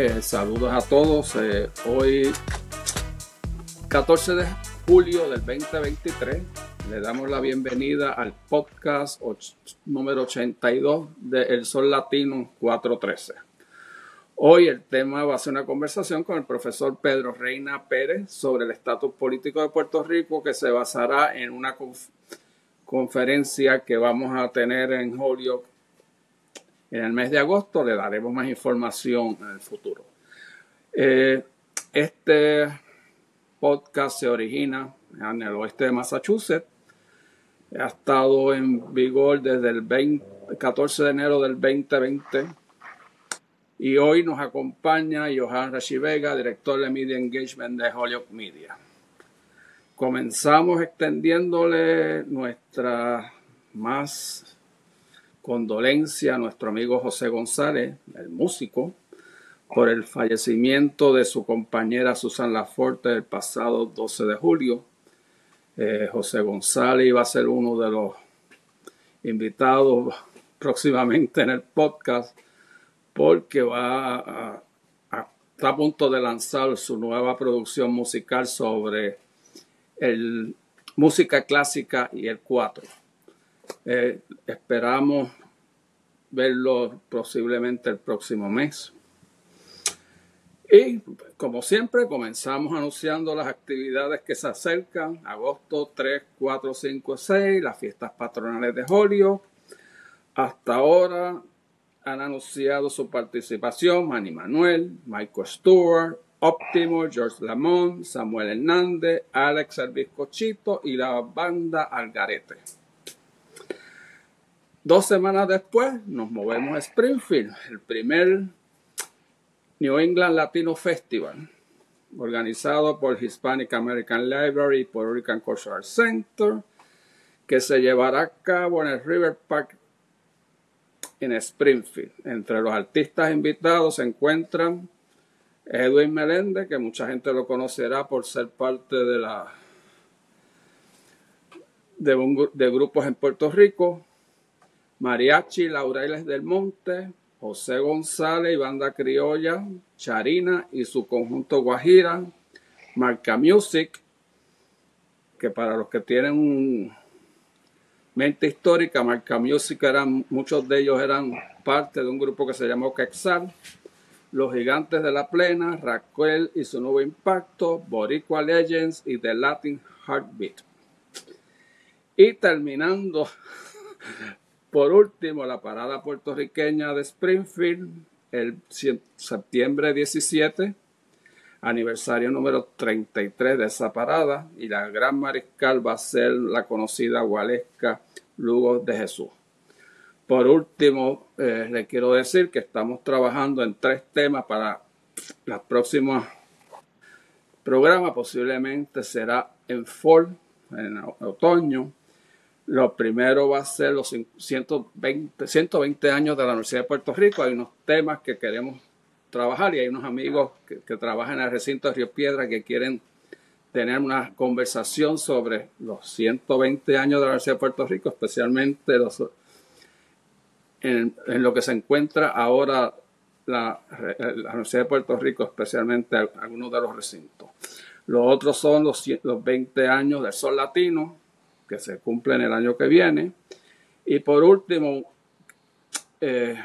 Eh, saludos a todos. Eh, hoy, 14 de julio del 2023, le damos la bienvenida al podcast número 82 de El Sol Latino 413. Hoy el tema va a ser una conversación con el profesor Pedro Reina Pérez sobre el estatus político de Puerto Rico que se basará en una conferencia que vamos a tener en Holyoke en el mes de agosto. Le daremos más información en el futuro. Eh, este podcast se origina en el oeste de Massachusetts. Ha estado en vigor desde el 14 de enero del 2020 y hoy nos acompaña Johan Rashivega, director de Media Engagement de Holyoke Media. Comenzamos extendiéndole nuestra más condolencia a nuestro amigo José González, el músico, por el fallecimiento de su compañera Susan Laforte el pasado 12 de julio. Eh, José González iba a ser uno de los invitados próximamente en el podcast porque va a, está a punto de lanzar su nueva producción musical sobre el, música clásica y el cuatro. Eh, esperamos verlo posiblemente el próximo mes. Y como siempre, comenzamos anunciando las actividades que se acercan. Agosto 3, 4, 5, 6, las fiestas patronales de Julio. Hasta ahora han anunciado su participación Manny Manuel, Michael Stewart, Optimo, George Lamont, Samuel Hernández, Alex El Bizcochito y la banda Algarete. Dos semanas después nos movemos a Springfield, el primer New England Latino Festival, organizado por Hispanic American Library y Puerto Rican Cultural Center, que se llevará a cabo en el River Park en Springfield. Entre los artistas invitados se encuentran Edwin Meléndez, que mucha gente lo conocerá por ser parte de la de, de grupos en Puerto Rico, Mariachi Laureles del Monte, José González y Banda Criolla, Charina y su conjunto Guajira, Marca Music, que para los que tienen mente histórica, Marca Music, eran, muchos de ellos eran parte de un grupo que se llamó Quexal, Los Gigantes de la Plena, Raquel y su nuevo impacto, Boricua Legends y The Latin Heartbeat. Y terminando, por último, la parada puertorriqueña de Springfield, el septiembre 17, aniversario número 33 de esa parada y la gran mariscal va a ser la conocida Gualesca Lugo de Jesús. Por último, eh, le quiero decir que estamos trabajando en tres temas para los próximos programas, posiblemente será en fall, en otoño. Lo primero va a ser los 120, 120 años de la Universidad de Puerto Rico. Hay unos temas que queremos trabajar y hay unos amigos que, trabajan en el recinto de Río Piedra que quieren tener una conversación sobre los 120 años de la Universidad de Puerto Rico, especialmente los, en, lo que se encuentra ahora la, Universidad de Puerto Rico, especialmente algunos de los recintos. Los otros son los, los 20 años del Sol Latino, que se cumplen el año que viene. Y por último, eh,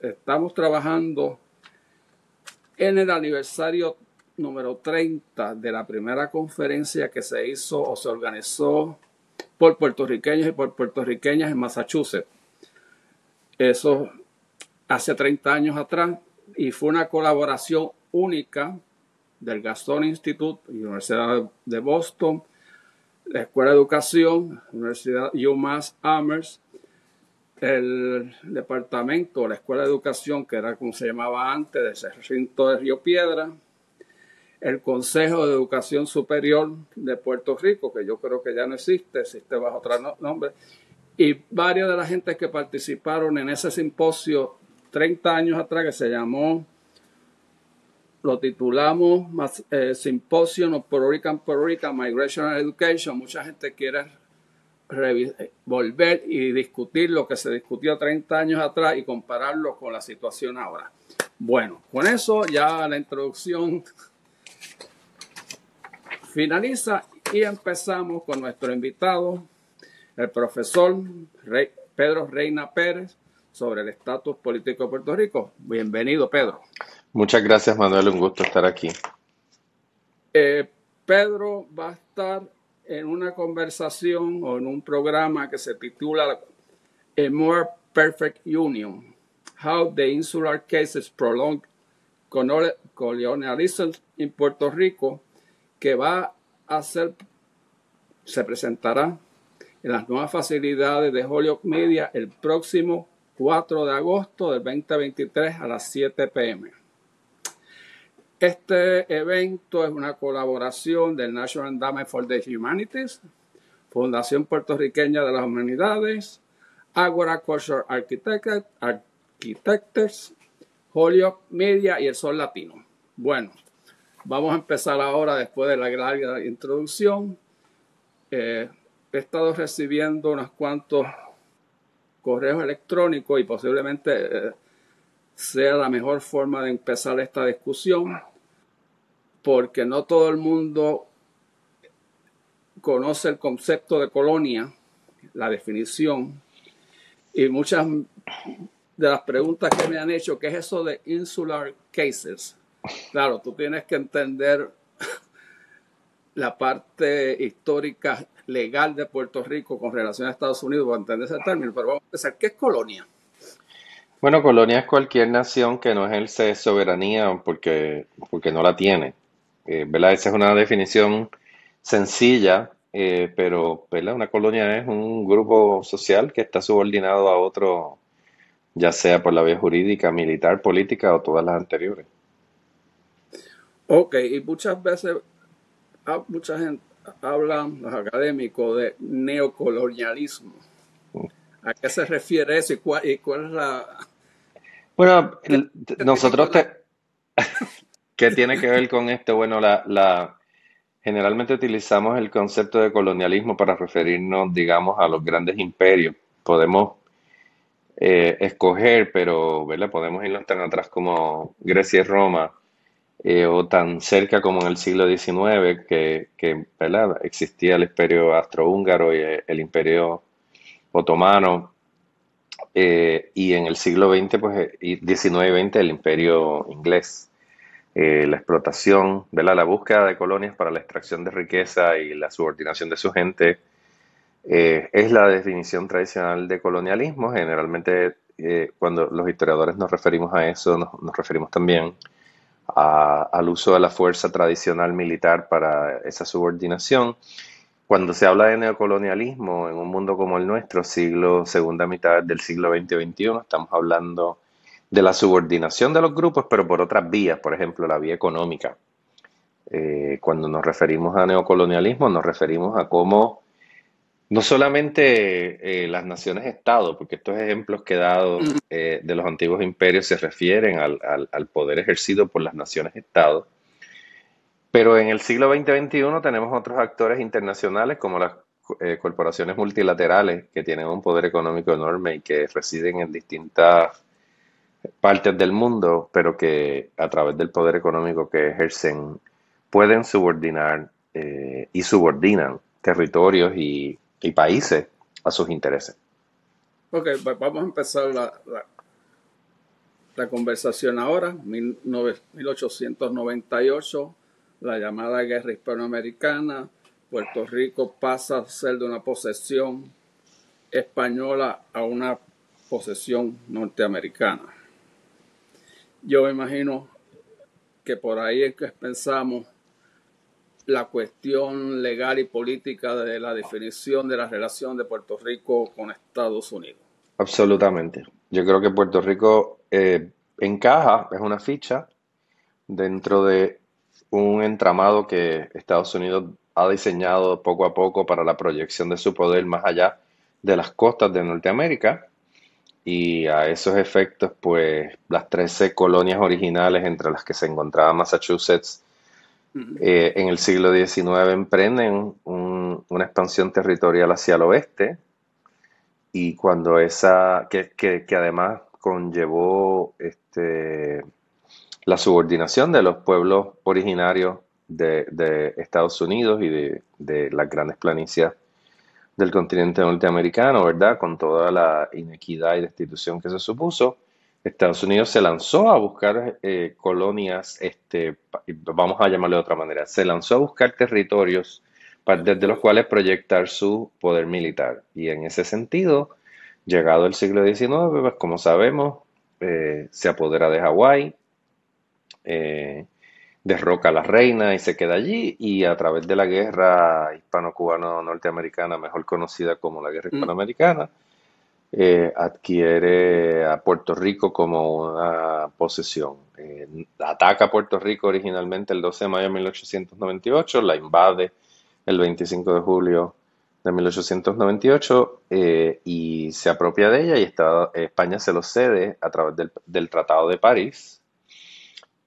estamos trabajando en el aniversario número 30 de la primera conferencia que se hizo o se organizó por puertorriqueños y por puertorriqueñas en Massachusetts. Eso hace 30 años atrás y fue una colaboración única del Gaston Institute, Universidad de Boston, la Escuela de Educación, Universidad UMass Amherst, el departamento, la Escuela de Educación, que era como se llamaba antes, del recinto de Río Piedra, el Consejo de Educación Superior de Puerto Rico, que yo creo que ya no existe, existe bajo otro nombre, y varias de las gentes que participaron en ese simposio 30 años atrás, que se llamó, lo titulamos eh, Symposium of Puerto Rican, Puerto Rican Migration and Education. Mucha gente quiere volver y discutir lo que se discutió 30 años atrás y compararlo con la situación ahora. Bueno, con eso ya la introducción finaliza y empezamos con nuestro invitado, el profesor Pedro Reina Pérez, sobre el estatus político de Puerto Rico. Bienvenido, Pedro. Muchas gracias, Manuel. Un gusto estar aquí. Eh, Pedro va a estar en una conversación o en un programa que se titula A More Perfect Union How the Insular Cases Prolong Colonialism in Puerto Rico, que va a ser, se presentará en las nuevas facilidades de Holyoke Media el próximo 4 de agosto del 2023 a las 7 pm. Este evento es una colaboración del National Endowment for the Humanities, Fundación Puertorriqueña de las Humanidades, Agora Culture Architects, Architects, Holyoke Media y el Sol Latino. Bueno, vamos a empezar ahora después de la larga introducción. Eh, he estado recibiendo unos cuantos correos electrónicos y posiblemente eh, sea la mejor forma de empezar esta discusión porque no todo el mundo conoce el concepto de colonia, la definición, y muchas de las preguntas que me han hecho, ¿qué es eso de insular cases? Claro, tú tienes que entender la parte histórica legal de Puerto Rico con relación a Estados Unidos para entender ese término, pero vamos a empezar. ¿Qué es colonia? Bueno, colonia es cualquier nación que no ejerce soberanía porque, porque no la tiene. Eh, ¿verdad? Esa es una definición sencilla, eh, pero ¿verdad? una colonia es un grupo social que está subordinado a otro ya sea por la vía jurídica, militar, política o todas las anteriores. Ok, y muchas veces ah, mucha gente habla, los académicos, de neocolonialismo. ¿A qué se refiere eso y cuál, es la... Bueno, nosotros te... ¿Qué tiene que ver con esto? Bueno, la, la, generalmente utilizamos el concepto de colonialismo para referirnos, digamos, a los grandes imperios. Podemos eh, escoger, pero ¿verdad? podemos irnos tan atrás como Grecia y Roma, eh, o tan cerca como en el siglo XIX, que, existía el imperio austrohúngaro y eh, el imperio otomano, y en el siglo XX, pues, y XIX y XX, el imperio inglés. La explotación, ¿verdad? la búsqueda de colonias para la extracción de riqueza y la subordinación de su gente eh, es la definición tradicional de colonialismo. Generalmente, eh, cuando los historiadores nos referimos a eso, nos, referimos también al uso de la fuerza tradicional militar para esa subordinación. Cuando se habla de neocolonialismo en un mundo como el nuestro, siglo, segunda mitad del siglo XX XXI, estamos hablando de la subordinación de los grupos, pero por otras vías, por ejemplo, la vía económica. Eh, cuando nos referimos a neocolonialismo, nos referimos a cómo no solamente eh, las naciones-estado, porque estos ejemplos que he dado eh, de los antiguos imperios se refieren al, poder ejercido por las naciones-estado, pero en el siglo XX-XXI tenemos otros actores internacionales como las eh, corporaciones multilaterales que tienen un poder económico enorme y que residen en distintas partes del mundo, pero que a través del poder económico que ejercen pueden subordinar y subordinan territorios y países a sus intereses. Ok, vamos a empezar la, la, conversación ahora. 1898, la llamada guerra hispanoamericana. Puerto Rico pasa a ser de una posesión española a una posesión norteamericana. Yo me imagino que por ahí es que pensamos la cuestión legal y política de la definición de la relación de Puerto Rico con Estados Unidos. Absolutamente. Yo creo que Puerto Rico eh, encaja, es una ficha dentro de un entramado que Estados Unidos ha diseñado poco a poco para la proyección de su poder más allá de las costas de Norteamérica. Y a esos efectos, pues las 13 colonias originales entre las que se encontraba Massachusetts, eh, en el siglo XIX emprenden una expansión territorial hacia el oeste y cuando esa, que, que, además conllevó este, la subordinación de los pueblos originarios de, Estados Unidos y de, de, las grandes planicies del continente norteamericano, ¿verdad? Con toda la inequidad y destitución que se supuso. Estados Unidos se lanzó a buscar eh, colonias, este, vamos a llamarlo de otra manera, se lanzó a buscar territorios desde los cuales proyectar su poder militar. Y en ese sentido, llegado el siglo XIX, pues, como sabemos, eh, se apodera de Hawái, eh, derroca a la reina y se queda allí y a través de la guerra hispano-cubano-norteamericana, mejor conocida como la guerra mm. hispanoamericana, eh, adquiere a Puerto Rico como una posesión. Eh, ataca a Puerto Rico originalmente el 12 de mayo de 1898, la invade el 25 de julio de 1898 eh, y se apropia de ella y España se lo cede a través del, del Tratado de París,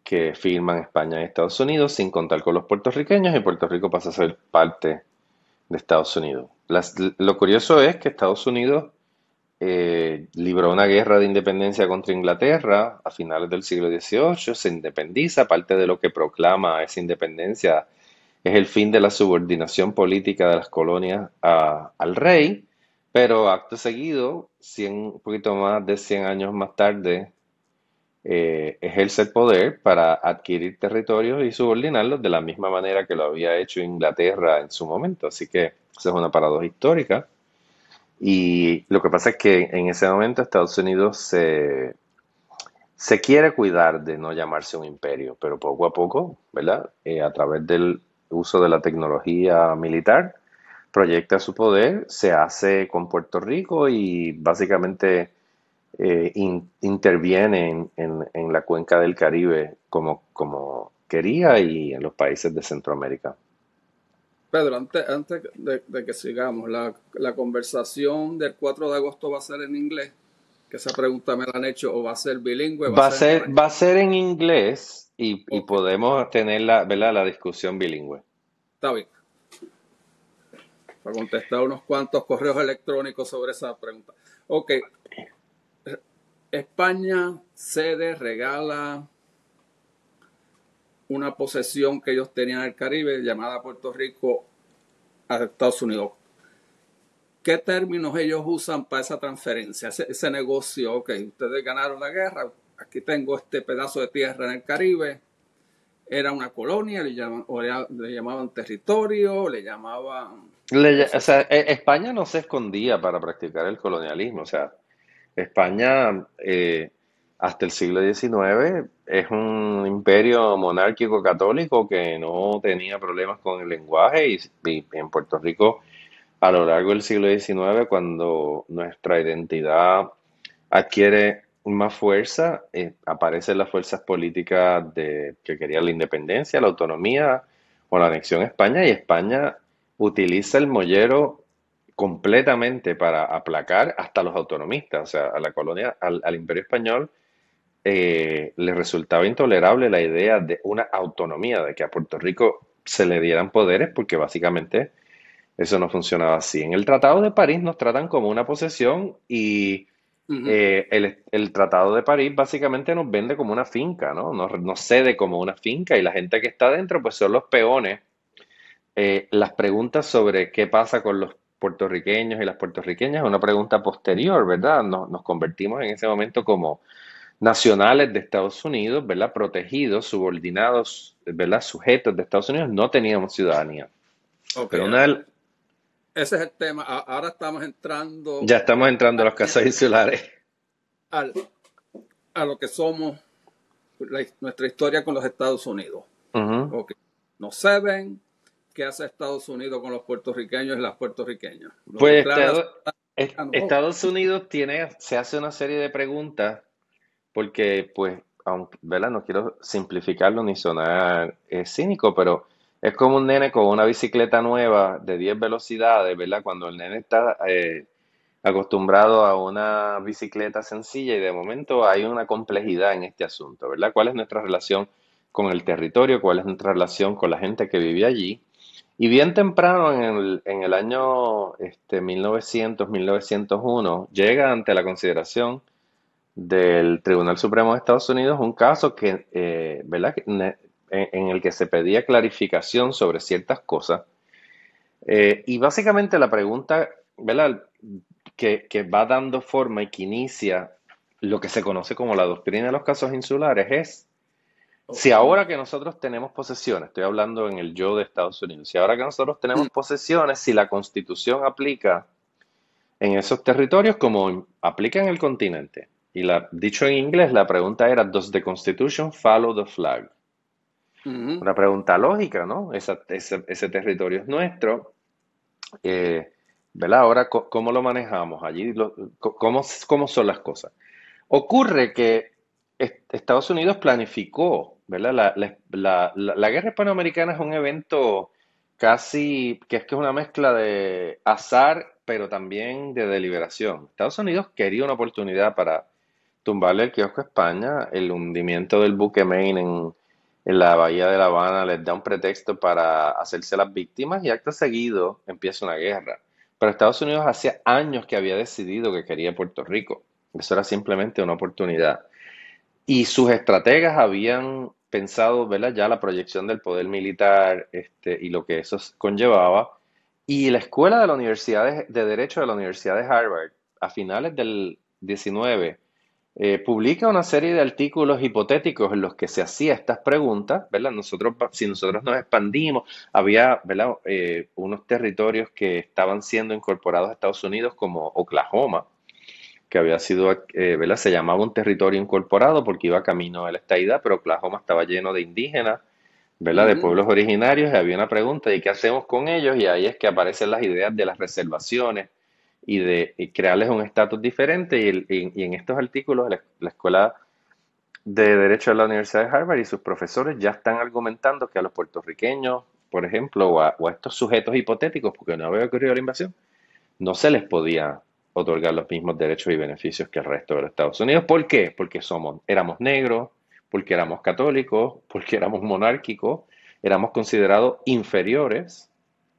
que firman España y Estados Unidos sin contar con los puertorriqueños y Puerto Rico pasa a ser parte de Estados Unidos. lo curioso es que Estados Unidos eh, libró una guerra de independencia contra Inglaterra a finales del siglo XVIII, se independiza, parte de lo que proclama esa independencia es el fin de la subordinación política de las colonias al rey, pero acto seguido, un poquito más de 100 años más tarde, eh, ejerce el poder para adquirir territorios y subordinarlos de la misma manera que lo había hecho Inglaterra en su momento. Así que esa es una paradoja histórica. Y lo que pasa es que en ese momento Estados Unidos se, se quiere cuidar de no llamarse un imperio, pero poco a poco, ¿verdad? Eh, a través del uso de la tecnología militar, proyecta su poder, se hace con Puerto Rico y básicamente eh, interviene en, la cuenca del Caribe como, como quería y en los países de Centroamérica. Pedro, antes, antes de, que sigamos, la, conversación del 4 de agosto va a ser en inglés, que esa pregunta me la han hecho, o va a ser bilingüe. Va, a ser, va a ser en inglés y, podemos tener la, la discusión bilingüe. Está bien. Para contestar unos cuantos correos electrónicos sobre esa pregunta. Ok, España cede, regala una posesión que ellos tenían en el Caribe llamada Puerto Rico a Estados Unidos. ¿Qué términos ellos usan para esa transferencia, ese, negocio? Ok, ustedes ganaron la guerra, aquí tengo este pedazo de tierra en el Caribe, era una colonia, le, le llamaban territorio, le llamaban... o sea, e, España no se escondía para practicar el colonialismo, o sea, España eh, hasta el siglo XIX es un imperio monárquico católico que no tenía problemas con el lenguaje y, en Puerto Rico a lo largo del siglo XIX cuando nuestra identidad adquiere más fuerza, eh, aparecen las fuerzas políticas de, que querían la independencia, la autonomía o la anexión a España y España utiliza el mollero completamente para aplacar hasta los autonomistas, o sea, a la colonia, al, imperio español, eh, le resultaba intolerable la idea de una autonomía, de que a Puerto Rico se le dieran poderes, porque básicamente eso no funcionaba así. En el Tratado de París nos tratan como una posesión y eh, el, Tratado de París básicamente nos vende como una finca, ¿no? Nos, nos, cede como una finca y la gente que está dentro pues son los peones. Eh, las preguntas sobre qué pasa con los puertorriqueños y las puertorriqueñas, una pregunta posterior, ¿verdad? Nos, nos convertimos en ese momento como nacionales de Estados Unidos, ¿verdad? Protegidos, subordinados, ¿verdad? Sujetos de Estados Unidos, no teníamos ciudadanía. Pero Ese es el tema. Ahora estamos entrando. Ya estamos entrando a los casos insulares. a lo que somos, nuestra historia con los Estados Unidos. Nos ceden, ¿qué hace Estados Unidos con los puertorriqueños y las puertorriqueñas? Pues Estados, Unidos tiene, se hace una serie de preguntas porque, pues, aunque, ¿verdad? No quiero simplificarlo ni sonar eh, cínico, pero es como un nene con una bicicleta nueva de 10 velocidades, ¿verdad? Cuando el nene está eh, acostumbrado a una bicicleta sencilla y de momento hay una complejidad en este asunto, ¿verdad? ¿Cuál es nuestra relación con el territorio? ¿Cuál es nuestra relación con la gente que vive allí? Y bien temprano, en el, año este, 1900, 1901, llega ante la consideración del Tribunal Supremo de Estados Unidos, un caso que, eh, ¿verdad? en el que se pedía clarificación sobre ciertas cosas. Eh, y básicamente la pregunta ¿verdad? Que, que, va dando forma y que inicia lo que se conoce como la doctrina de los casos insulares es si ahora que nosotros tenemos posesiones, estoy hablando en el yo de Estados Unidos, si ahora que nosotros tenemos mm. posesiones, si la constitución aplica en esos territorios como aplica en el continente. Y la, dicho en inglés, la pregunta era, ¿Does the Constitution follow the flag? Una pregunta lógica, ¿no? ese, ese, territorio es nuestro. Eh, ¿Verdad? Ahora, ¿cómo lo manejamos? Allí, ¿cómo, ¿cómo son las cosas? Ocurre que Estados Unidos planificó, ¿verdad? La, guerra hispanoamericana es un evento casi, que es que es una mezcla de azar, pero también de deliberación. Estados Unidos quería una oportunidad para tumbarle el kiosco a España, el hundimiento del buque Maine en, en la bahía de La Habana les da un pretexto para hacerse las víctimas y acto seguido empieza una guerra. Pero Estados Unidos hacía años que había decidido que quería Puerto Rico. Eso era simplemente una oportunidad. Y sus estrategas habían pensado, ¿verdad? Ya la proyección del poder militar este, y lo que eso conllevaba. Y la escuela de la Universidad de, Derecho de la Universidad de Harvard, a finales del 19, eh, publica una serie de artículos hipotéticos en los que se hacía estas preguntas, ¿verdad? Nosotros, si nosotros nos expandimos, había. Eh, unos territorios que estaban siendo incorporados a Estados Unidos como Oklahoma, que había sido, eh, ¿verdad? Se llamaba un territorio incorporado porque iba camino a la estadidad, pero Oklahoma estaba lleno de indígenas, ¿verdad? De pueblos originarios y había una pregunta, ¿y qué hacemos con ellos? Y ahí es que aparecen las ideas de las reservaciones y de crearles un estatus diferente y, en estos artículos la, Escuela de Derecho de la Universidad de Harvard y sus profesores ya están argumentando que a los puertorriqueños, por ejemplo, o a, o a estos sujetos hipotéticos, porque no había ocurrido la invasión, no se les podía otorgar los mismos derechos y beneficios que el resto de los Estados Unidos. ¿Por qué? Porque somos, éramos negros, porque éramos católicos, porque éramos monárquicos, éramos considerados inferiores.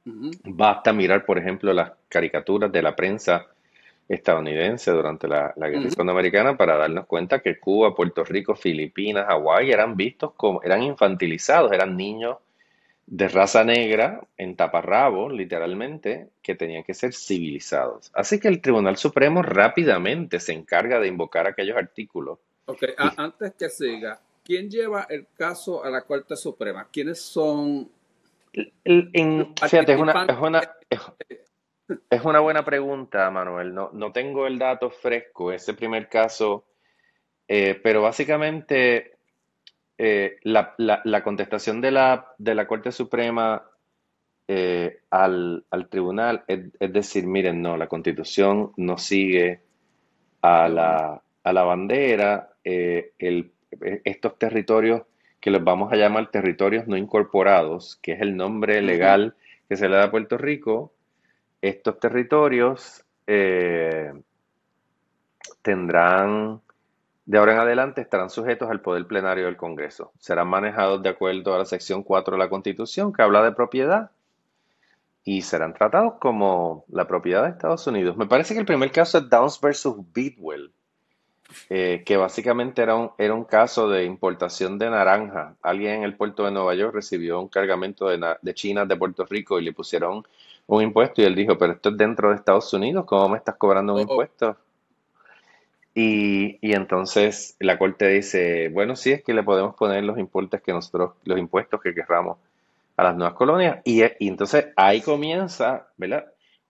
Basta mirar, por ejemplo, las caricaturas de la prensa estadounidense durante la, guerra hispanoamericana para darnos cuenta que Cuba, Puerto Rico, Filipinas, Hawái eran vistos como, eran infantilizados, eran niños de raza negra en taparrabo, literalmente, que tenían que ser civilizados. Así que el Tribunal Supremo rápidamente se encarga de invocar aquellos artículos. Ok, antes que siga, ¿quién lleva el caso a la Corte Suprema? ¿Quiénes son? fíjate, es una, es una, es, una buena pregunta, Manuel. No, no tengo el dato fresco, ese primer caso, eh, pero básicamente eh, la, la, contestación de la, de la Corte Suprema eh, al, tribunal es, decir, miren, no, la constitución no sigue a la, a la bandera, eh, el, estos territorios que los vamos a llamar territorios no incorporados, que es el nombre legal que se le da a Puerto Rico, estos territorios tendrán de ahora en adelante estarán sujetos al poder plenario del Congreso. Serán manejados de acuerdo a la sección 4 de la Constitución que habla de propiedad y serán tratados como la propiedad de Estados Unidos. Me parece que el primer caso es Downs versus Bidwell, eh, que básicamente era un, era un caso de importación de naranja. Alguien en el puerto de Nueva York recibió un cargamento de, de China de Puerto Rico y le pusieron un impuesto y él dijo, pero esto es dentro de Estados Unidos, ¿cómo me estás cobrando un oh, oh. impuesto? Y, entonces la corte dice, bueno, sí es que le podemos poner los impuestos que nosotros, los impuestos que querramos a las nuevas colonias. Y, entonces ahí comienza, ¿verdad?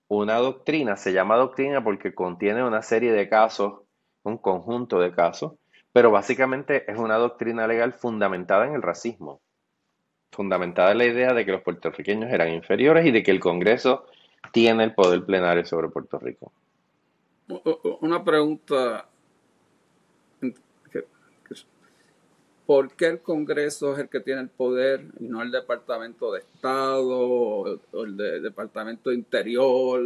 Una doctrina, se llama doctrina porque contiene una serie de casos, un conjunto de casos, pero básicamente es una doctrina legal fundamentada en el racismo, fundamentada en la idea de que los puertorriqueños eran inferiores y de que el Congreso tiene el poder plenario sobre Puerto Rico. Una pregunta ¿por qué el Congreso es el que tiene el poder y no el Departamento de Estado o el Departamento de Interior?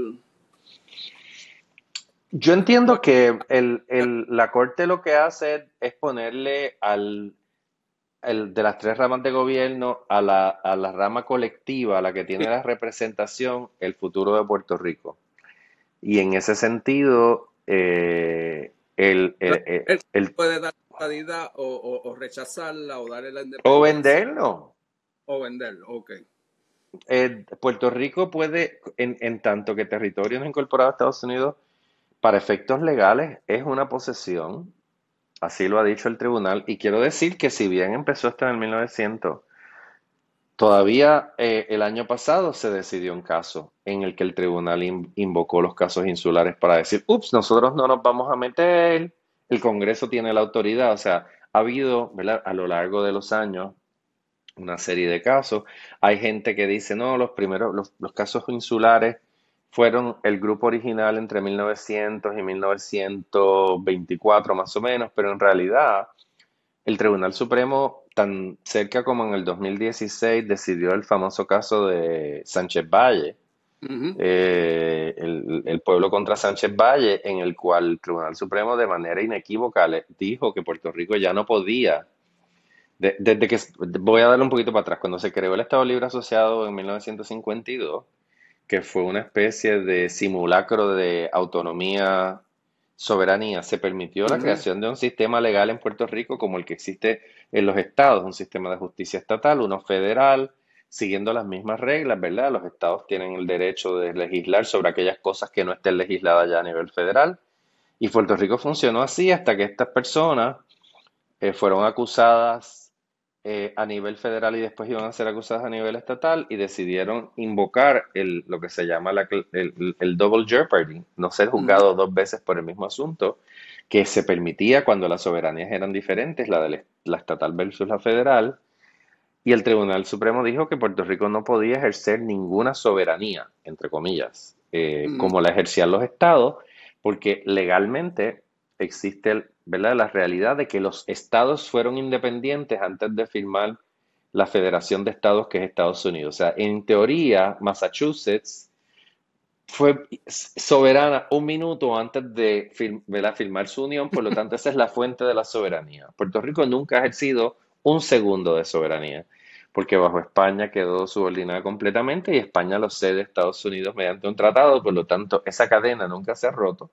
Yo entiendo que la Corte lo que hace es ponerle al de las tres ramas de gobierno a la, a la rama colectiva, a la que tiene la representación, el futuro de Puerto Rico. Y en ese sentido, eh, el, el, puede dar o, o, rechazarla o darle la independencia. O venderlo. O venderlo, ok. Eh, Puerto Rico puede, en, en tanto que territorio no incorporado a Estados Unidos, para efectos legales es una posesión, así lo ha dicho el tribunal, y quiero decir que si bien empezó esto en el 1900, todavía eh, el año pasado se decidió un caso en el que el tribunal invocó los casos insulares para decir, ups, nosotros no nos vamos a meter, el Congreso tiene la autoridad, o sea, ha habido a lo largo de los años una serie de casos. Hay gente que dice, no, los primeros, los, los casos insulares fueron el grupo original entre 1900 y 1924 más o menos, pero en realidad el Tribunal Supremo tan cerca como en el 2016 decidió el famoso caso de Sánchez Valle, eh, el, pueblo contra Sánchez Valle, en el cual el Tribunal Supremo de manera inequívoca le dijo que Puerto Rico ya no podía. desde que voy a darle un poquito para atrás, cuando se creó el Estado Libre Asociado en 1952, que fue una especie de simulacro de autonomía, soberanía. Se permitió la creación de un sistema legal en Puerto Rico como el que existe en los estados, un sistema de justicia estatal, uno federal, siguiendo las mismas reglas, ¿verdad? Los estados tienen el derecho de legislar sobre aquellas cosas que no estén legisladas ya a nivel federal. Y Puerto Rico funcionó así hasta que estas personas eh, fueron acusadas eh, a nivel federal y después iban a ser acusadas a nivel estatal y decidieron invocar el, lo que se llama el, double jeopardy, no ser juzgado dos veces por el mismo asunto, que se permitía cuando las soberanías eran diferentes, la, de la estatal versus la federal, y el Tribunal Supremo dijo que Puerto Rico no podía ejercer ninguna soberanía, entre comillas, eh, como la ejercían los estados, porque legalmente existe ¿verdad? la realidad de que los estados fueron independientes antes de firmar la Federación de Estados que es Estados Unidos. O sea, en teoría, Massachusetts fue soberana un minuto antes de firmar su unión, por lo tanto esa es la fuente de la soberanía. Puerto Rico nunca ha ejercido un segundo de soberanía, porque bajo España quedó subordinada completamente y España lo cede a Estados Unidos mediante un tratado, por lo tanto esa cadena nunca se ha roto.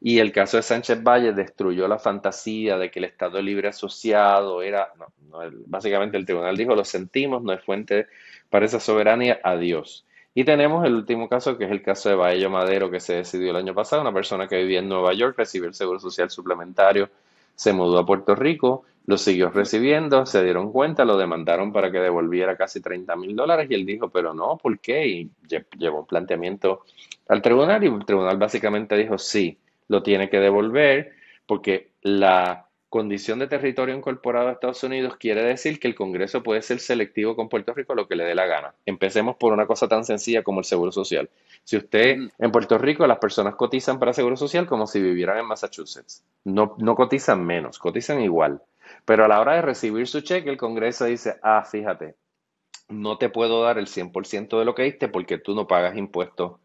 Y el caso de Sánchez Valle destruyó la fantasía de que el Estado libre asociado era, no, básicamente el tribunal dijo, lo sentimos, no es fuente para esa soberanía, adiós. Y tenemos el último caso, que es el caso de Baello Madero, que se decidió el año pasado, una persona que vivía en Nueva York, recibió el Seguro Social Suplementario, se mudó a Puerto Rico, lo siguió recibiendo, se dieron cuenta, lo demandaron para que devolviera casi 30 mil dólares y él dijo, pero no, ¿por qué? Y llevó un planteamiento al tribunal y el tribunal básicamente dijo, sí, lo tiene que devolver porque la condición de territorio incorporado a Estados Unidos quiere decir que el Congreso puede ser selectivo con Puerto Rico lo que le dé la gana. Empecemos por una cosa tan sencilla como el Seguro Social. Si usted en Puerto Rico las personas cotizan para Seguro Social como si vivieran en Massachusetts. No, no cotizan menos, cotizan igual. Pero a la hora de recibir su cheque, el Congreso dice, ah, fíjate, no te puedo dar el 100% de lo que diste porque tú no pagas impuestos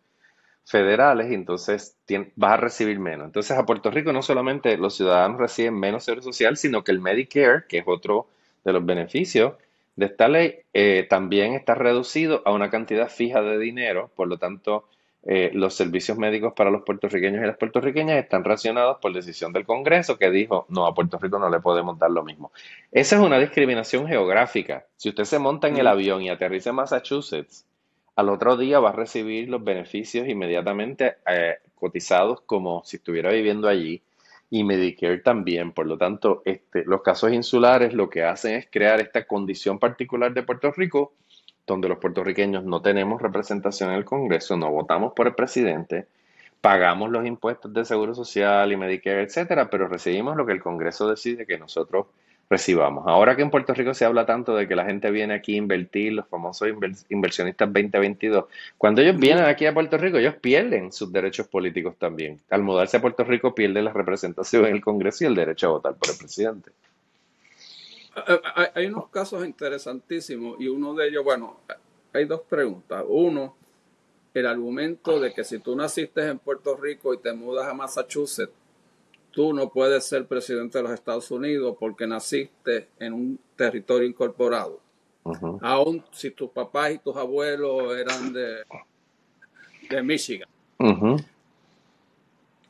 federales y entonces vas a recibir menos. Entonces a Puerto Rico no solamente los ciudadanos reciben menos seguro social, sino que el Medicare, que es otro de los beneficios de esta ley, eh, también está reducido a una cantidad fija de dinero, por lo tanto eh, los servicios médicos para los puertorriqueños y las puertorriqueñas están racionados por decisión del Congreso que dijo, no, a Puerto Rico no le podemos dar lo mismo. Esa es una discriminación geográfica. Si usted se monta en el avión y aterriza en Massachusetts, al otro día va a recibir los beneficios inmediatamente eh, cotizados como si estuviera viviendo allí y Medicare también. Por lo tanto, este, los casos insulares lo que hacen es crear esta condición particular de Puerto Rico, donde los puertorriqueños no tenemos representación en el Congreso, no votamos por el presidente, pagamos los impuestos de Seguro Social y Medicare, etcétera, pero recibimos lo que el Congreso decide que nosotros recibamos. Ahora que en Puerto Rico se habla tanto de que la gente viene aquí a invertir, los famosos inversionistas 2022, cuando ellos vienen aquí a Puerto Rico, ellos pierden sus derechos políticos también. Al mudarse a Puerto Rico pierden la representación en el Congreso y el derecho a votar por el presidente. Eh, eh, hay unos casos interesantísimos y uno de ellos, bueno, hay dos preguntas. Uno, el argumento de que si tú naciste en Puerto Rico y te mudas a Massachusetts, tú no puedes ser presidente de los Estados Unidos porque naciste en un territorio incorporado. Aún si tus papás y tus abuelos eran de, de Michigan.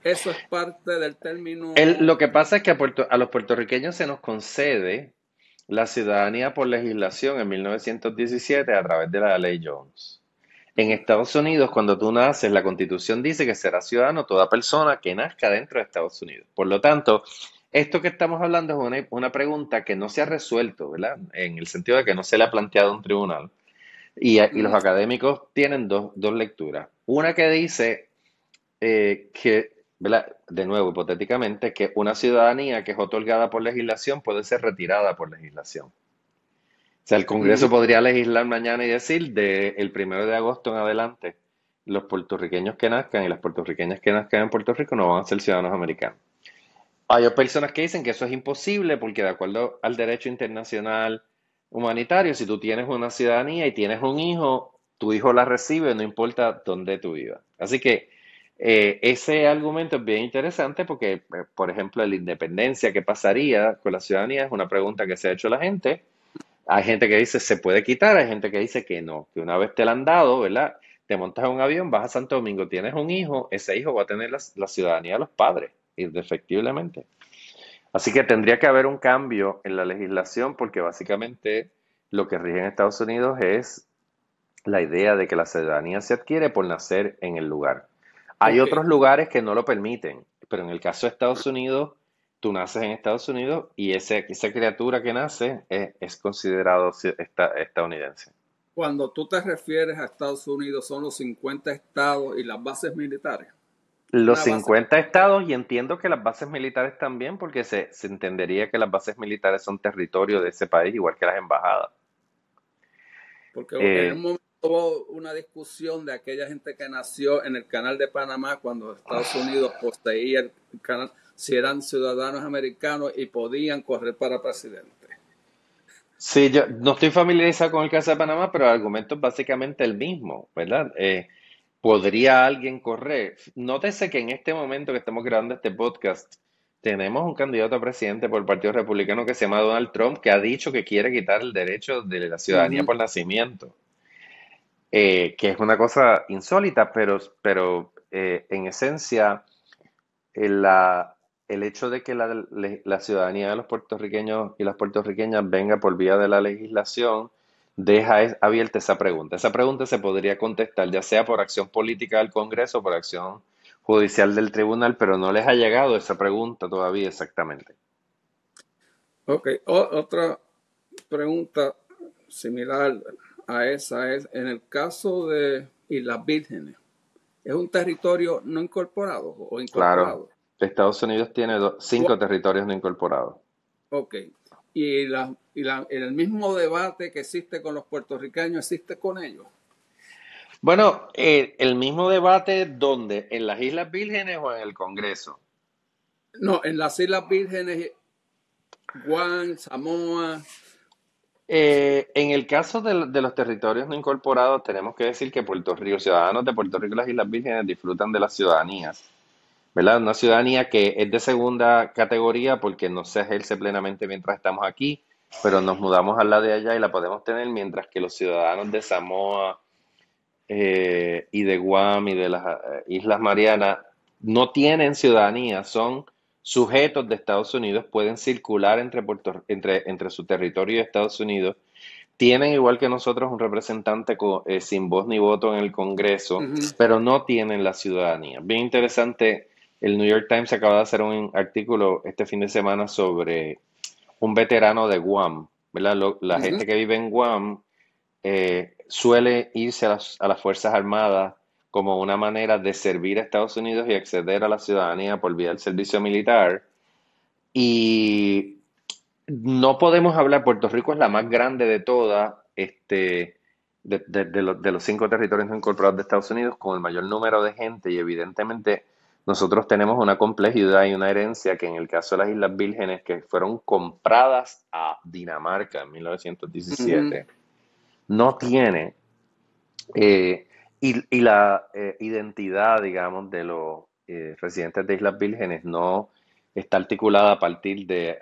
Eso es parte del término. lo que pasa es que a, a los puertorriqueños se nos concede la ciudadanía por legislación en 1917 a través de la ley Jones. En Estados Unidos, cuando tú naces, la constitución dice que será ciudadano toda persona que nazca dentro de Estados Unidos. Por lo tanto, esto que estamos hablando es una, pregunta que no se ha resuelto, ¿verdad? En el sentido de que no se le ha planteado a un tribunal. Y, los académicos tienen dos, lecturas. Una que dice eh, que, ¿verdad? de nuevo, hipotéticamente, que una ciudadanía que es otorgada por legislación puede ser retirada por legislación. O sea, el Congreso podría legislar mañana y decir del el primero de agosto en adelante, los puertorriqueños que nazcan y las puertorriqueñas que nazcan en Puerto Rico no van a ser ciudadanos americanos. Hay personas que dicen que eso es imposible porque de acuerdo al derecho internacional humanitario, si tú tienes una ciudadanía y tienes un hijo, tu hijo la recibe, no importa dónde tú vivas. Así que eh, ese argumento es bien interesante porque, eh, por ejemplo, la independencia, ¿qué pasaría con la ciudadanía? Es una pregunta que se ha hecho la gente hay gente que dice se puede quitar, hay gente que dice que no, que una vez te la han dado, ¿verdad? Te montas en un avión, vas a Santo Domingo, tienes un hijo, ese hijo va a tener la, ciudadanía de los padres, indefectiblemente. Así que tendría que haber un cambio en la legislación porque básicamente lo que rige en Estados Unidos es la idea de que la ciudadanía se adquiere por nacer en el lugar. Hay otros lugares que no lo permiten, pero en el caso de Estados Unidos tú naces en Estados Unidos y ese, esa criatura que nace es, considerado estadounidense. Cuando tú te refieres a Estados Unidos, son los 50 estados y las bases militares. Los 50 estados y entiendo que las bases militares también, porque se, entendería que las bases militares son territorio de ese país, igual que las embajadas. Porque en un eh, momento hubo una discusión de aquella gente que nació en el canal de Panamá cuando Estados Unidos poseía el canal si eran ciudadanos americanos y podían correr para presidente. Sí, yo no estoy familiarizado con el caso de Panamá, pero el argumento es básicamente el mismo, ¿verdad? Eh, ¿Podría alguien correr? Nótese que en este momento que estamos grabando este podcast, tenemos un candidato a presidente por el Partido Republicano que se llama Donald Trump, que ha dicho que quiere quitar el derecho de la ciudadanía por nacimiento, eh, que es una cosa insólita, pero, pero eh, en esencia, la, el hecho de que la, ciudadanía de los puertorriqueños y las puertorriqueñas venga por vía de la legislación deja abierta esa pregunta. Esa pregunta se podría contestar ya sea por acción política del Congreso o por acción judicial del tribunal, pero no les ha llegado esa pregunta todavía exactamente. Ok, otra pregunta similar a esa es, en el caso de Islas Vírgenes, ¿es un territorio no incorporado o incorporado? Claro. Estados Unidos tiene cinco territorios no incorporados. Ok. ¿Y, la, y el mismo debate que existe con los puertorriqueños existe con ellos? Bueno, eh, el mismo debate, ¿dónde? ¿En las Islas Vírgenes o en el Congreso? No, en las Islas Vírgenes, Guam, Samoa. Eh, en el caso de, los territorios no incorporados, tenemos que decir que Puerto Rico, ciudadanos de Puerto Rico y las Islas Vírgenes disfrutan de las ciudadanías. ¿verdad? Una ciudadanía que es de segunda categoría porque no se ejerce plenamente mientras estamos aquí, pero nos mudamos al lado de allá y la podemos tener mientras que los ciudadanos de Samoa eh, y de Guam y de las eh, Islas Marianas no tienen ciudadanía, son sujetos de Estados Unidos, pueden circular entre, entre, entre su territorio y Estados Unidos, tienen igual que nosotros un representante eh, sin voz ni voto en el Congreso, pero no tienen la ciudadanía. Bien interesante el New York Times acaba de hacer un artículo este fin de semana sobre un veterano de Guam. la gente que vive en Guam eh, suele irse a las, Fuerzas Armadas como una manera de servir a Estados Unidos y acceder a la ciudadanía por vía del servicio militar. Y no podemos hablar, Puerto Rico es la más grande de todas, este, de, de, los cinco territorios no incorporados de Estados Unidos, con el mayor número de gente y evidentemente nosotros tenemos una complejidad y una herencia que en el caso de las Islas Vírgenes, que fueron compradas a Dinamarca en 1917, no tiene, eh, y, la eh, identidad, digamos, de los eh, residentes de Islas Vírgenes no está articulada a partir de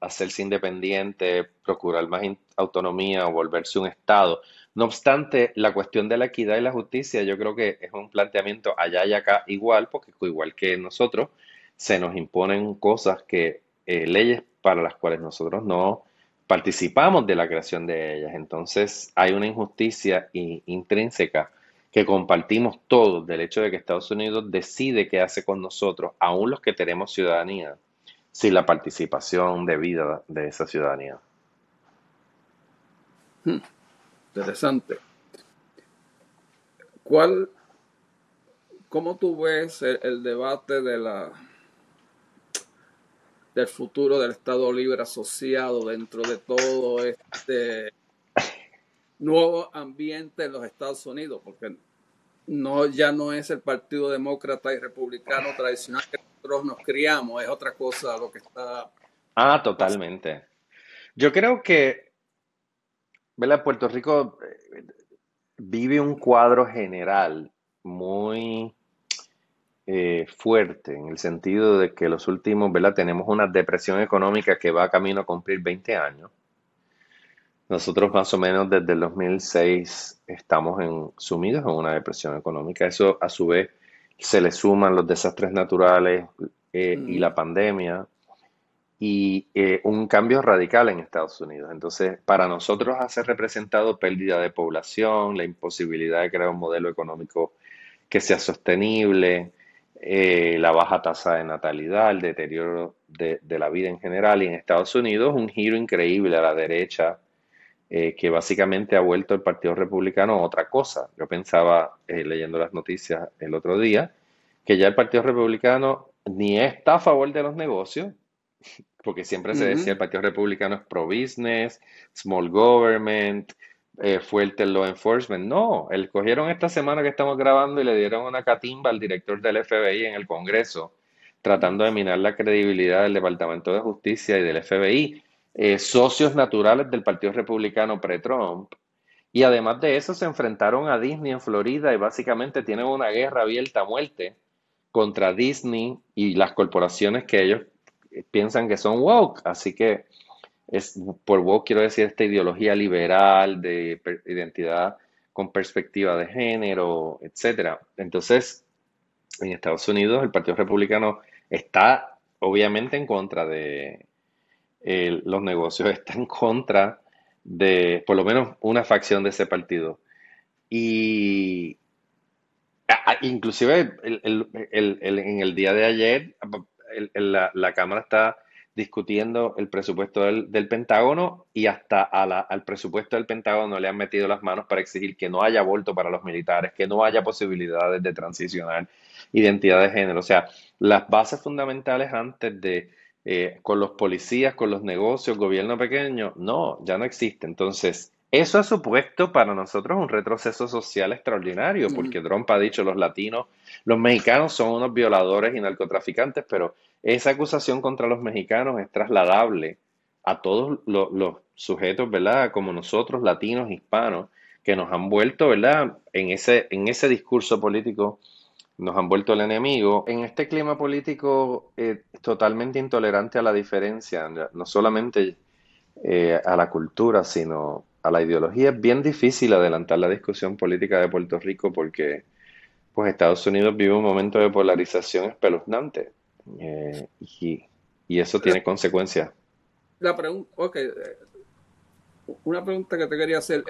hacerse independiente, procurar más autonomía o volverse un Estado. No obstante, la cuestión de la equidad y la justicia yo creo que es un planteamiento allá y acá igual, porque igual que nosotros, se nos imponen cosas que, eh, leyes para las cuales nosotros no participamos de la creación de ellas. Entonces hay una injusticia intrínseca que compartimos todos del hecho de que Estados Unidos decide qué hace con nosotros, aún los que tenemos ciudadanía, sin la participación debida de esa ciudadanía. Hmm. Interesante. ¿Cuál, cómo tú ves el, debate de la del futuro del Estado Libre Asociado dentro de todo este nuevo ambiente en los Estados Unidos, porque no ya no es el Partido Demócrata y Republicano tradicional que nosotros nos criamos, es otra cosa lo que está. Ah, totalmente. Yo creo que, ¿verdad? Puerto Rico eh, vive un cuadro general muy eh, fuerte en el sentido de que los últimos, ¿verdad? Tenemos una depresión económica que va camino a cumplir 20 años nosotros más o menos desde el 2006 estamos en, sumidos en una depresión económica. Eso a su vez se le suman los desastres naturales eh, y la pandemia y eh, un cambio radical en Estados Unidos. Entonces, para nosotros hace representado pérdida de población, la imposibilidad de crear un modelo económico que sea sostenible, eh, la baja tasa de natalidad, el deterioro de, de, la vida en general y en Estados Unidos un giro increíble a la derecha eh, que básicamente ha vuelto el Partido Republicano otra cosa. Yo pensaba, eh, leyendo las noticias el otro día, que ya el Partido Republicano ni está a favor de los negocios, porque siempre se decía el Partido Republicano es pro-business, small government, eh, fuerte law enforcement. No, el cogieron esta semana que estamos grabando y le dieron una catimba al director del FBI en el Congreso, tratando de minar la credibilidad del Departamento de Justicia y del FBI eh, socios naturales del Partido Republicano pre-Trump. Y además de eso se enfrentaron a Disney en Florida y básicamente tienen una guerra abierta a muerte contra Disney y las corporaciones que ellos piensan que son woke. Así que por woke quiero decir esta ideología liberal de identidad con perspectiva de género, etcétera. Entonces, en Estados Unidos el Partido Republicano está obviamente en contra de, los negocios están en contra de por lo menos una facción de ese partido. Y inclusive en el día de ayer la, Cámara está discutiendo el presupuesto del, Pentágono y hasta al presupuesto del Pentágono le han metido las manos para exigir que no haya aborto para los militares, que no haya posibilidades de transicionar identidad de género. O sea, las bases fundamentales antes de eh, con los policías, con los negocios, gobierno pequeño, no, ya no existe. Entonces, eso ha supuesto para nosotros un retroceso social extraordinario, porque Trump ha dicho los latinos, los mexicanos son unos violadores y narcotraficantes, pero esa acusación contra los mexicanos es trasladable a todos los, los sujetos, ¿verdad? Como nosotros, latinos, hispanos, que nos han vuelto, ¿verdad? En ese, en ese discurso político nos han vuelto el enemigo. En este clima político eh, totalmente intolerante a la diferencia, no solamente eh, a la cultura, sino a la ideología, es bien difícil adelantar la discusión política de Puerto Rico porque pues Estados Unidos vive un momento de polarización espeluznante eh, y, eso tiene consecuencias. La pregunta, okay. una pregunta que te quería hacer,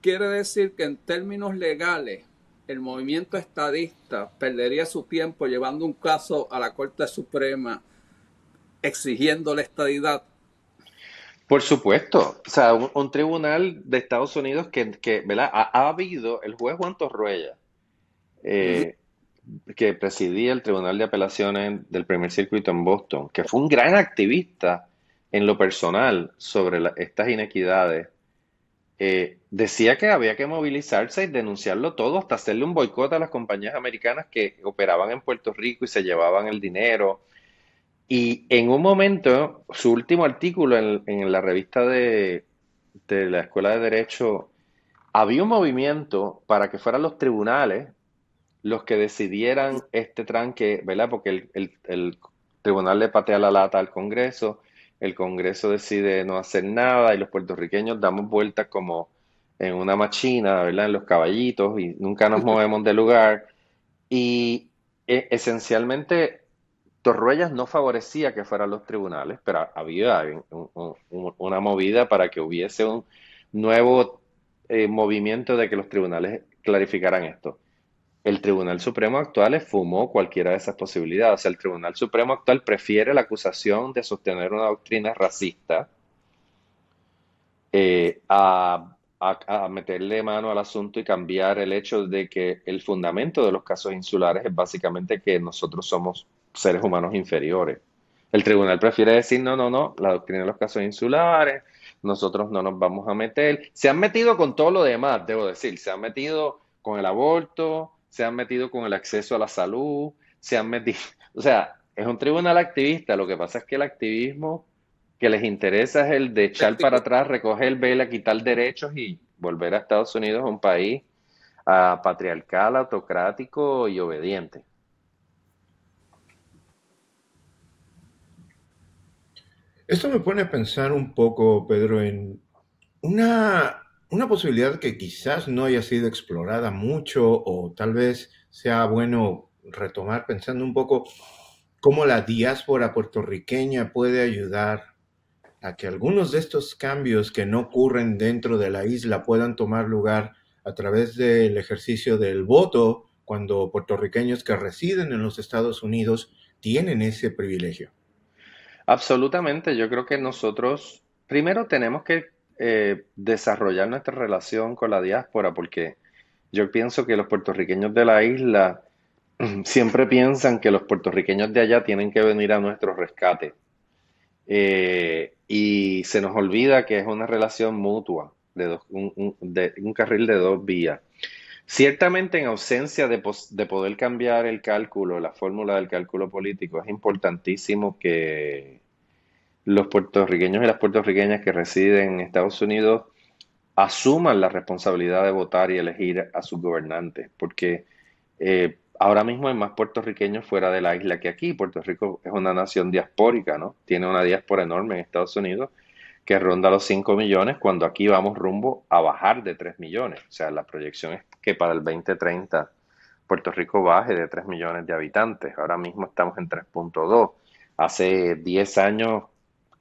¿quiere decir que en términos legales el movimiento estadista perdería su tiempo llevando un caso a la Corte Suprema exigiendo la estadidad? Por supuesto. O sea, un, tribunal de Estados Unidos que, que ¿verdad? Ha, habido el juez Juan Torruella, eh, que presidía el Tribunal de Apelaciones del Primer Circuito en Boston, que fue un gran activista en lo personal sobre estas inequidades eh, decía que había que movilizarse y denunciarlo todo, hasta hacerle un boicot a las compañías americanas que operaban en Puerto Rico y se llevaban el dinero. Y en un momento, su último artículo en, la revista de, la Escuela de Derecho, había un movimiento para que fueran los tribunales los que decidieran este tranque, ¿verdad? Porque el, tribunal le patea la lata al Congreso, el Congreso decide no hacer nada y los puertorriqueños damos vueltas como en una machina, ¿verdad? En los caballitos y nunca nos movemos del lugar. Y e, esencialmente Torruellas no favorecía que fueran los tribunales, pero había una movida para que hubiese un nuevo eh, movimiento de que los tribunales clarificaran esto. El Tribunal Supremo actual esfumó cualquiera de esas posibilidades. O sea, el Tribunal Supremo actual prefiere la acusación de sostener una doctrina racista eh, a, a, meterle mano al asunto y cambiar el hecho de que el fundamento de los casos insulares es básicamente que nosotros somos seres humanos inferiores. El tribunal prefiere decir, no, no, no, la doctrina de los casos insulares, nosotros no nos vamos a meter. Se han metido con todo lo demás, debo decir, se han metido con el aborto, se han metido con el acceso a la salud, se han metido, o sea, es un tribunal activista, lo que pasa es que el activismo que les interesa es el de echar para atrás, recoger el vela, quitar derechos y volver a Estados Unidos, un país ah, patriarcal, autocrático y obediente. Esto me pone a pensar un poco, Pedro, en una, una posibilidad que quizás no haya sido explorada mucho o tal vez sea bueno retomar pensando un poco cómo la diáspora puertorriqueña puede ayudar a que algunos de estos cambios que no ocurren dentro de la isla puedan tomar lugar a través del ejercicio del voto cuando puertorriqueños que residen en los Estados Unidos tienen ese privilegio. Absolutamente, yo creo que nosotros primero tenemos que eh, desarrollar nuestra relación con la diáspora, porque yo pienso que los puertorriqueños de la isla siempre piensan que los puertorriqueños de allá tienen que venir a nuestro rescate. Eh, y se nos olvida que es una relación mutua, de, un, carril de dos vías. Ciertamente en ausencia de, de, poder cambiar el cálculo, la fórmula del cálculo político, es importantísimo que los puertorriqueños y las puertorriqueñas que residen en Estados Unidos asuman la responsabilidad de votar y elegir a sus gobernantes, porque eh, ahora mismo hay más puertorriqueños fuera de la isla que aquí. Puerto Rico es una nación diaspórica, ¿no? Tiene una diáspora enorme en Estados Unidos que ronda los 5 millones cuando aquí vamos rumbo a bajar de 3 millones. O sea, la proyección es que para el 2030 Puerto Rico baje de 3 millones de habitantes. Ahora mismo estamos en 3.2. Hace 10 años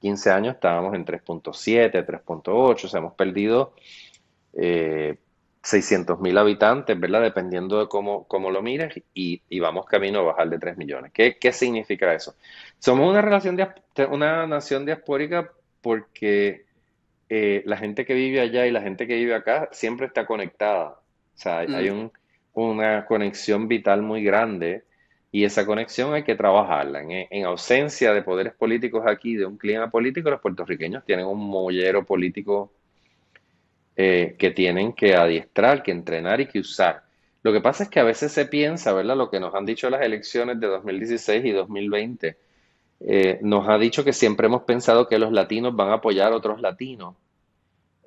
15 años estábamos en 3.7, 3.8, o sea, hemos perdido eh, 600 mil habitantes, ¿verdad? Dependiendo de cómo, cómo lo mires, y, vamos camino a bajar de 3 millones. ¿Qué, qué significa eso? Somos una, relación una nación diaspórica porque eh, la gente que vive allá y la gente que vive acá siempre está conectada. O sea, hay, mm. una conexión vital muy grande y esa conexión hay que trabajarla. En, ausencia de poderes políticos aquí, de un clima político, los puertorriqueños tienen un mollero político eh, que tienen que adiestrar, que entrenar y que usar. Lo que pasa es que a veces se piensa, ¿verdad? Lo que nos han dicho las elecciones de 2016 y 2020, eh, nos ha dicho que siempre hemos pensado que los latinos van a apoyar a otros latinos.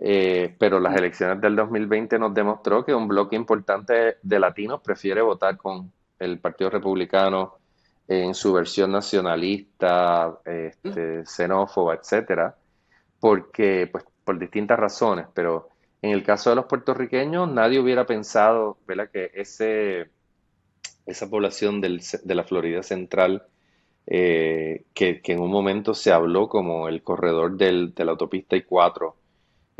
Eh, pero las elecciones del 2020 nos demostró que un bloque importante de latinos prefiere votar con el Partido Republicano en su versión nacionalista, este, xenófoba, etcétera, porque, pues, por distintas razones, pero en el caso de los puertorriqueños, nadie hubiera pensado, ¿verdad?, que ese, esa población del, de la Florida Central, eh, que, que, en un momento se habló como el corredor del, de la autopista I-4,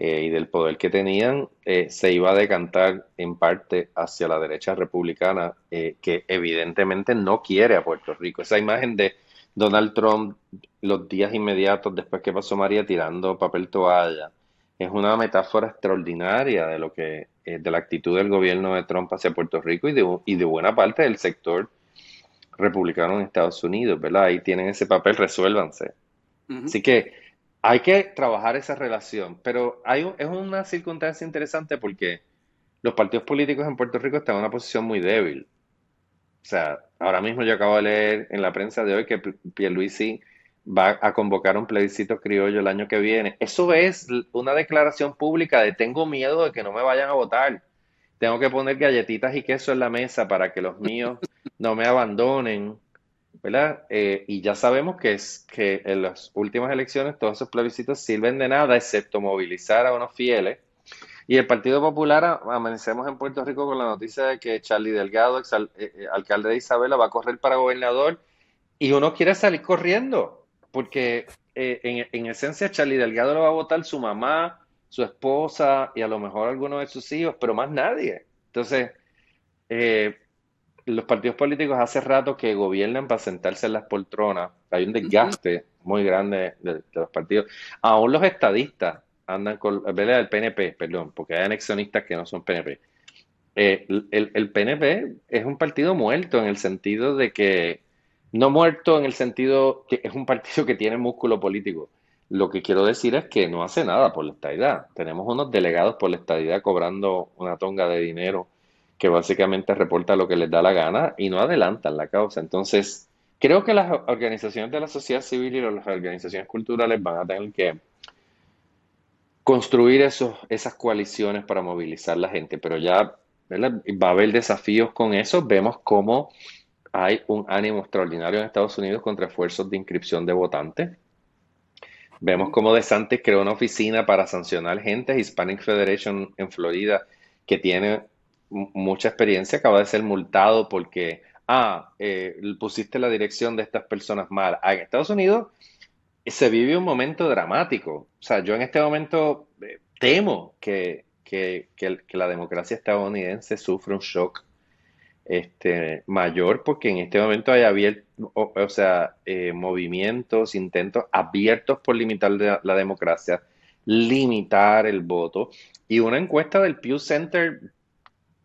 eh, y del poder que tenían, eh, se iba a decantar en parte hacia la derecha republicana, eh, que evidentemente no quiere a Puerto Rico. Esa imagen de Donald Trump los días inmediatos después que pasó María tirando papel toalla, es una metáfora extraordinaria de lo que de la actitud del gobierno de Trump hacia Puerto Rico y de, y de buena parte del sector republicano en Estados Unidos, ¿verdad? Ahí tienen ese papel, resuélvanse. Así que hay que trabajar esa relación, pero hay es una circunstancia interesante porque los partidos políticos en Puerto Rico están en una posición muy débil. O sea, ahora mismo yo acabo de leer en la prensa de hoy que Pierluisi va a convocar un plebiscito criollo el año que viene. Eso es una declaración pública de tengo miedo de que no me vayan a votar. Tengo que poner galletitas y queso en la mesa para que los míos no me abandonen ¿verdad? Eh, y ya sabemos que, es, que en las últimas elecciones todos esos plebiscitos sirven de nada, excepto movilizar a unos fieles. Y el Partido Popular, amanecemos en Puerto Rico con la noticia de que Charlie Delgado, ex eh, eh, alcalde de Isabela, va a correr para gobernador y uno quiere salir corriendo, porque en, en, esencia Charlie Delgado lo va a votar su mamá, su esposa y a lo mejor algunos de sus hijos, pero más nadie. Entonces, eh, los partidos políticos hace rato que gobiernan para sentarse en las poltronas. Hay un desgaste muy grande de, los partidos. Aún los estadistas andan con, el PNP, perdón, porque hay anexionistas que no son PNP. Eh, el, el, PNP es un partido muerto en el sentido de que, no muerto en el sentido que es un partido que tiene músculo político. Lo que quiero decir es que no hace nada por la estadidad. Tenemos unos delegados por la estadidad cobrando una tonga de dinero que básicamente reporta lo que les da la gana y no adelantan la causa. Entonces, creo que las organizaciones de la sociedad civil y las organizaciones culturales van a tener que construir esos, esas coaliciones para movilizar la gente, pero ya va a haber desafíos con eso. Vemos cómo hay un ánimo extraordinario en Estados Unidos contra esfuerzos de inscripción de votantes. Vemos cómo DeSantis creó una oficina para sancionar gente, Hispanic Federation en Florida, que tiene mucha experiencia, acaba de ser multado porque, ah, eh, pusiste la dirección de estas personas mal. Ah, en Estados Unidos se vive un momento dramático. O sea, yo en este momento eh, temo que, que, la democracia estadounidense sufre un shock este, mayor porque en este momento hay abierto, o, sea, eh, movimientos, intentos abiertos por limitar la democracia, limitar el voto. Y una encuesta del Pew Center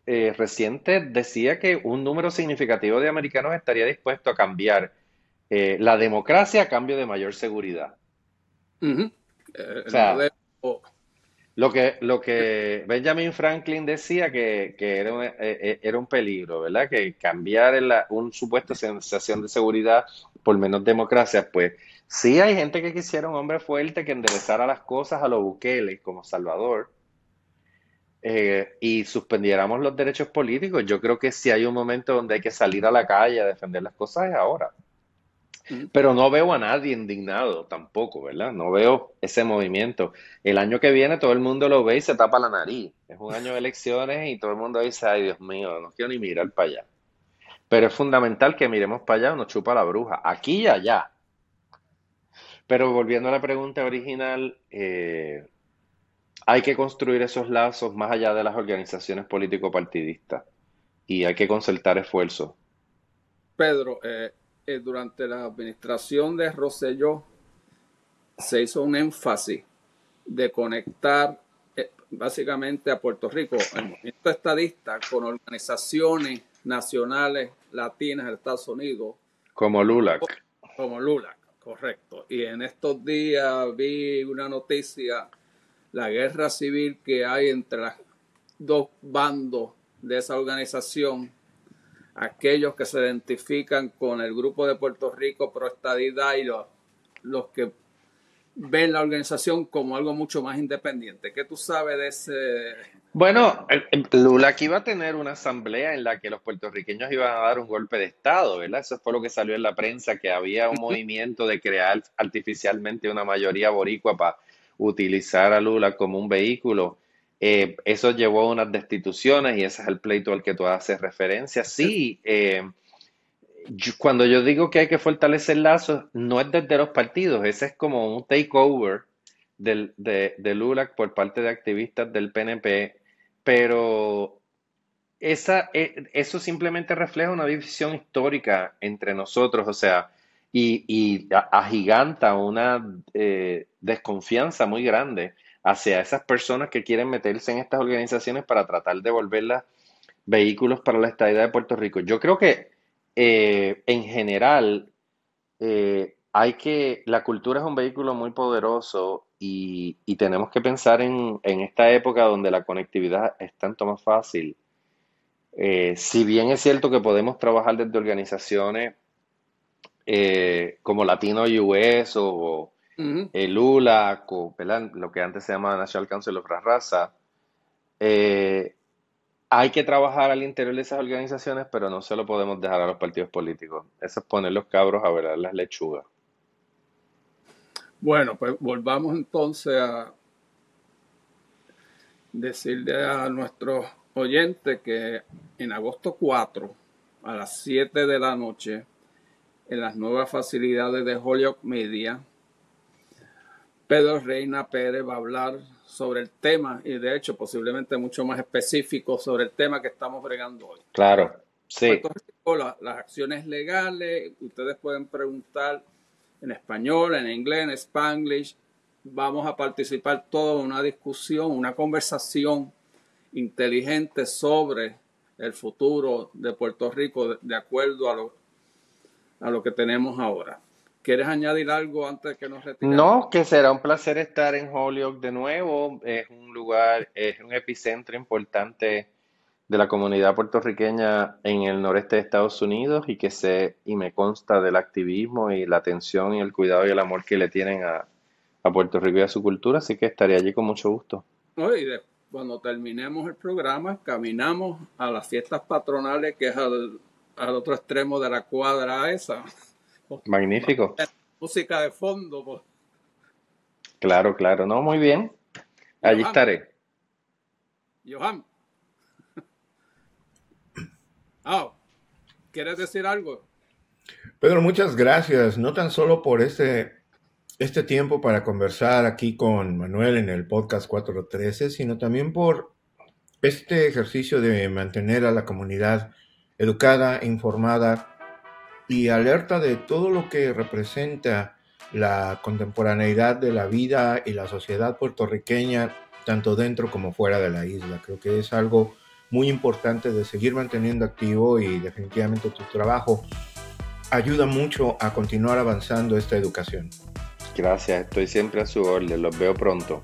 eh, reciente decía que un número significativo de americanos estaría dispuesto a cambiar eh, la democracia a cambio de mayor seguridad. Eh, lo que, lo que Benjamin Franklin decía que, era, un, era, un, peligro, ¿verdad? Que cambiar un supuesto sensación de seguridad por menos democracia, pues sí hay gente que quisiera un hombre fuerte que enderezara las cosas a los buqueles como Salvador, eh, y suspendiéramos los derechos políticos. Yo creo que si hay un momento donde hay que salir a la calle a defender las cosas es ahora. Pero no veo a nadie indignado tampoco, ¿verdad? No veo ese movimiento. El año que viene todo el mundo lo ve y se tapa la nariz. Es un año de elecciones y todo el mundo dice, ay Dios mío, no quiero ni mirar para allá. Pero es fundamental que miremos para allá nos chupa la bruja, aquí y allá. Pero volviendo a la pregunta original, eh, hay que construir esos lazos más allá de las organizaciones político-partidistas y hay que concertar esfuerzos. Pedro, eh, eh, durante la administración de Rosselló se hizo un énfasis de conectar eh, básicamente a Puerto Rico, el movimiento estadista, con organizaciones nacionales latinas de Estados Unidos. Como LULAC. Como LULAC, correcto. Y en estos días vi una noticia la guerra civil que hay entre los dos bandos de esa organización, aquellos que se identifican con el grupo de Puerto Rico pro estadidad y los, los que ven la organización como algo mucho más independiente. ¿Qué tú sabes de ese? Bueno, Lula aquí iba a tener una asamblea en la que los puertorriqueños iban a dar un golpe de Estado, ¿verdad? Eso fue lo que salió en la prensa, que había un movimiento de crear artificialmente una mayoría boricua para utilizar a Lula como un vehículo. Eh, eso llevó a unas destituciones y ese es el pleito al que tú haces referencia. Sí, eh, cuando yo digo que hay que fortalecer lazos, no es desde los partidos, ese es como un takeover del, de, de Lula por parte de activistas del PNP, pero esa, eh, eso simplemente refleja una división histórica entre nosotros, o sea, y, agiganta una eh, desconfianza muy grande hacia esas personas que quieren meterse en estas organizaciones para tratar de volverlas vehículos para la estadía de Puerto Rico. Yo creo que eh, en general eh, hay que, la cultura es un vehículo muy poderoso y, tenemos que pensar en, en, esta época donde la conectividad es tanto más fácil. si bien es cierto que podemos trabajar desde organizaciones eh, como Latino US o el LULAC o lo que antes se llamaba National Council of Raza, eh, hay que trabajar al interior de esas organizaciones, pero no se lo podemos dejar a los partidos políticos. Eso es poner los cabros a velar las lechugas. Bueno, pues volvamos entonces a decirle a nuestros oyentes que en agosto 4, a las 7 de la noche, en las nuevas facilidades de Holyoke Media, Pedro Reina Pérez va a hablar sobre el tema y de hecho posiblemente mucho más específico sobre el tema que estamos bregando hoy. Claro, sí. las acciones legales, ustedes pueden preguntar en español, en inglés, en spanglish. Vamos a participar todos en una discusión, una conversación inteligente sobre el futuro de Puerto Rico de, acuerdo a lo, a lo que tenemos ahora. ¿Quieres añadir algo antes de que nos retiremos? No, que será un placer estar en Holyoke de nuevo. Es un lugar, es un epicentro importante de la comunidad puertorriqueña en el noreste de Estados Unidos y que sé y me consta del activismo y la atención y el cuidado y el amor que le tienen a, Puerto Rico y a su cultura, así que estaré allí con mucho gusto. y cuando terminemos el programa, caminamos a las fiestas patronales, que es al, al otro extremo de la cuadra esa. Magnífico. Música de fondo. Pues. Claro, claro, no, muy bien. Allí estaré. Johan. Ah, ¿quieres decir algo? Pedro, muchas gracias, no tan solo por este, este tiempo para conversar aquí con Manuel en el podcast 413, sino también por este ejercicio de mantener a la comunidad educada, informada y alerta de todo lo que representa la contemporaneidad de la vida y la sociedad puertorriqueña, tanto dentro como fuera de la isla. Creo que es algo muy importante de seguir manteniendo activo y definitivamente tu trabajo ayuda mucho a continuar avanzando esta educación. Gracias, estoy siempre a su orden, los veo pronto.